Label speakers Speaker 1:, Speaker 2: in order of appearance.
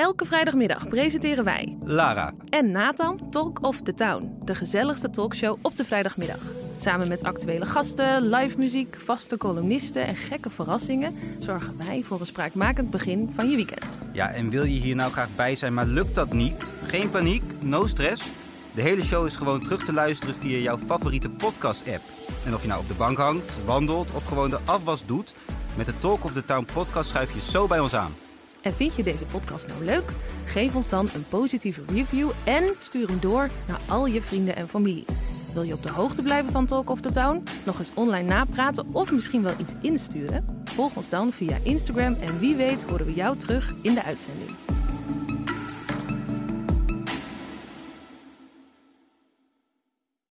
Speaker 1: Elke vrijdagmiddag presenteren wij
Speaker 2: Lara.
Speaker 1: en Nathan Talk of the Town, de gezelligste talkshow op de vrijdagmiddag. Samen met actuele gasten, live muziek, vaste columnisten en gekke verrassingen zorgen wij voor een spraakmakend begin van je weekend.
Speaker 2: Ja, en wil je hier nou graag bij zijn, maar lukt dat niet? Geen paniek, no stress. De hele show is gewoon terug te luisteren via jouw favoriete podcast-app. En of je nou op de bank hangt, wandelt of gewoon de afwas doet, met de Talk of the Town podcast schuif je zo bij ons aan.
Speaker 1: En vind je deze podcast nou leuk? Geef ons dan een positieve review en stuur hem door naar al je vrienden en familie. Wil je op de hoogte blijven van Talk of the Town? Nog eens online napraten of misschien wel iets insturen? Volg ons dan via Instagram en wie weet horen we jou terug in de uitzending.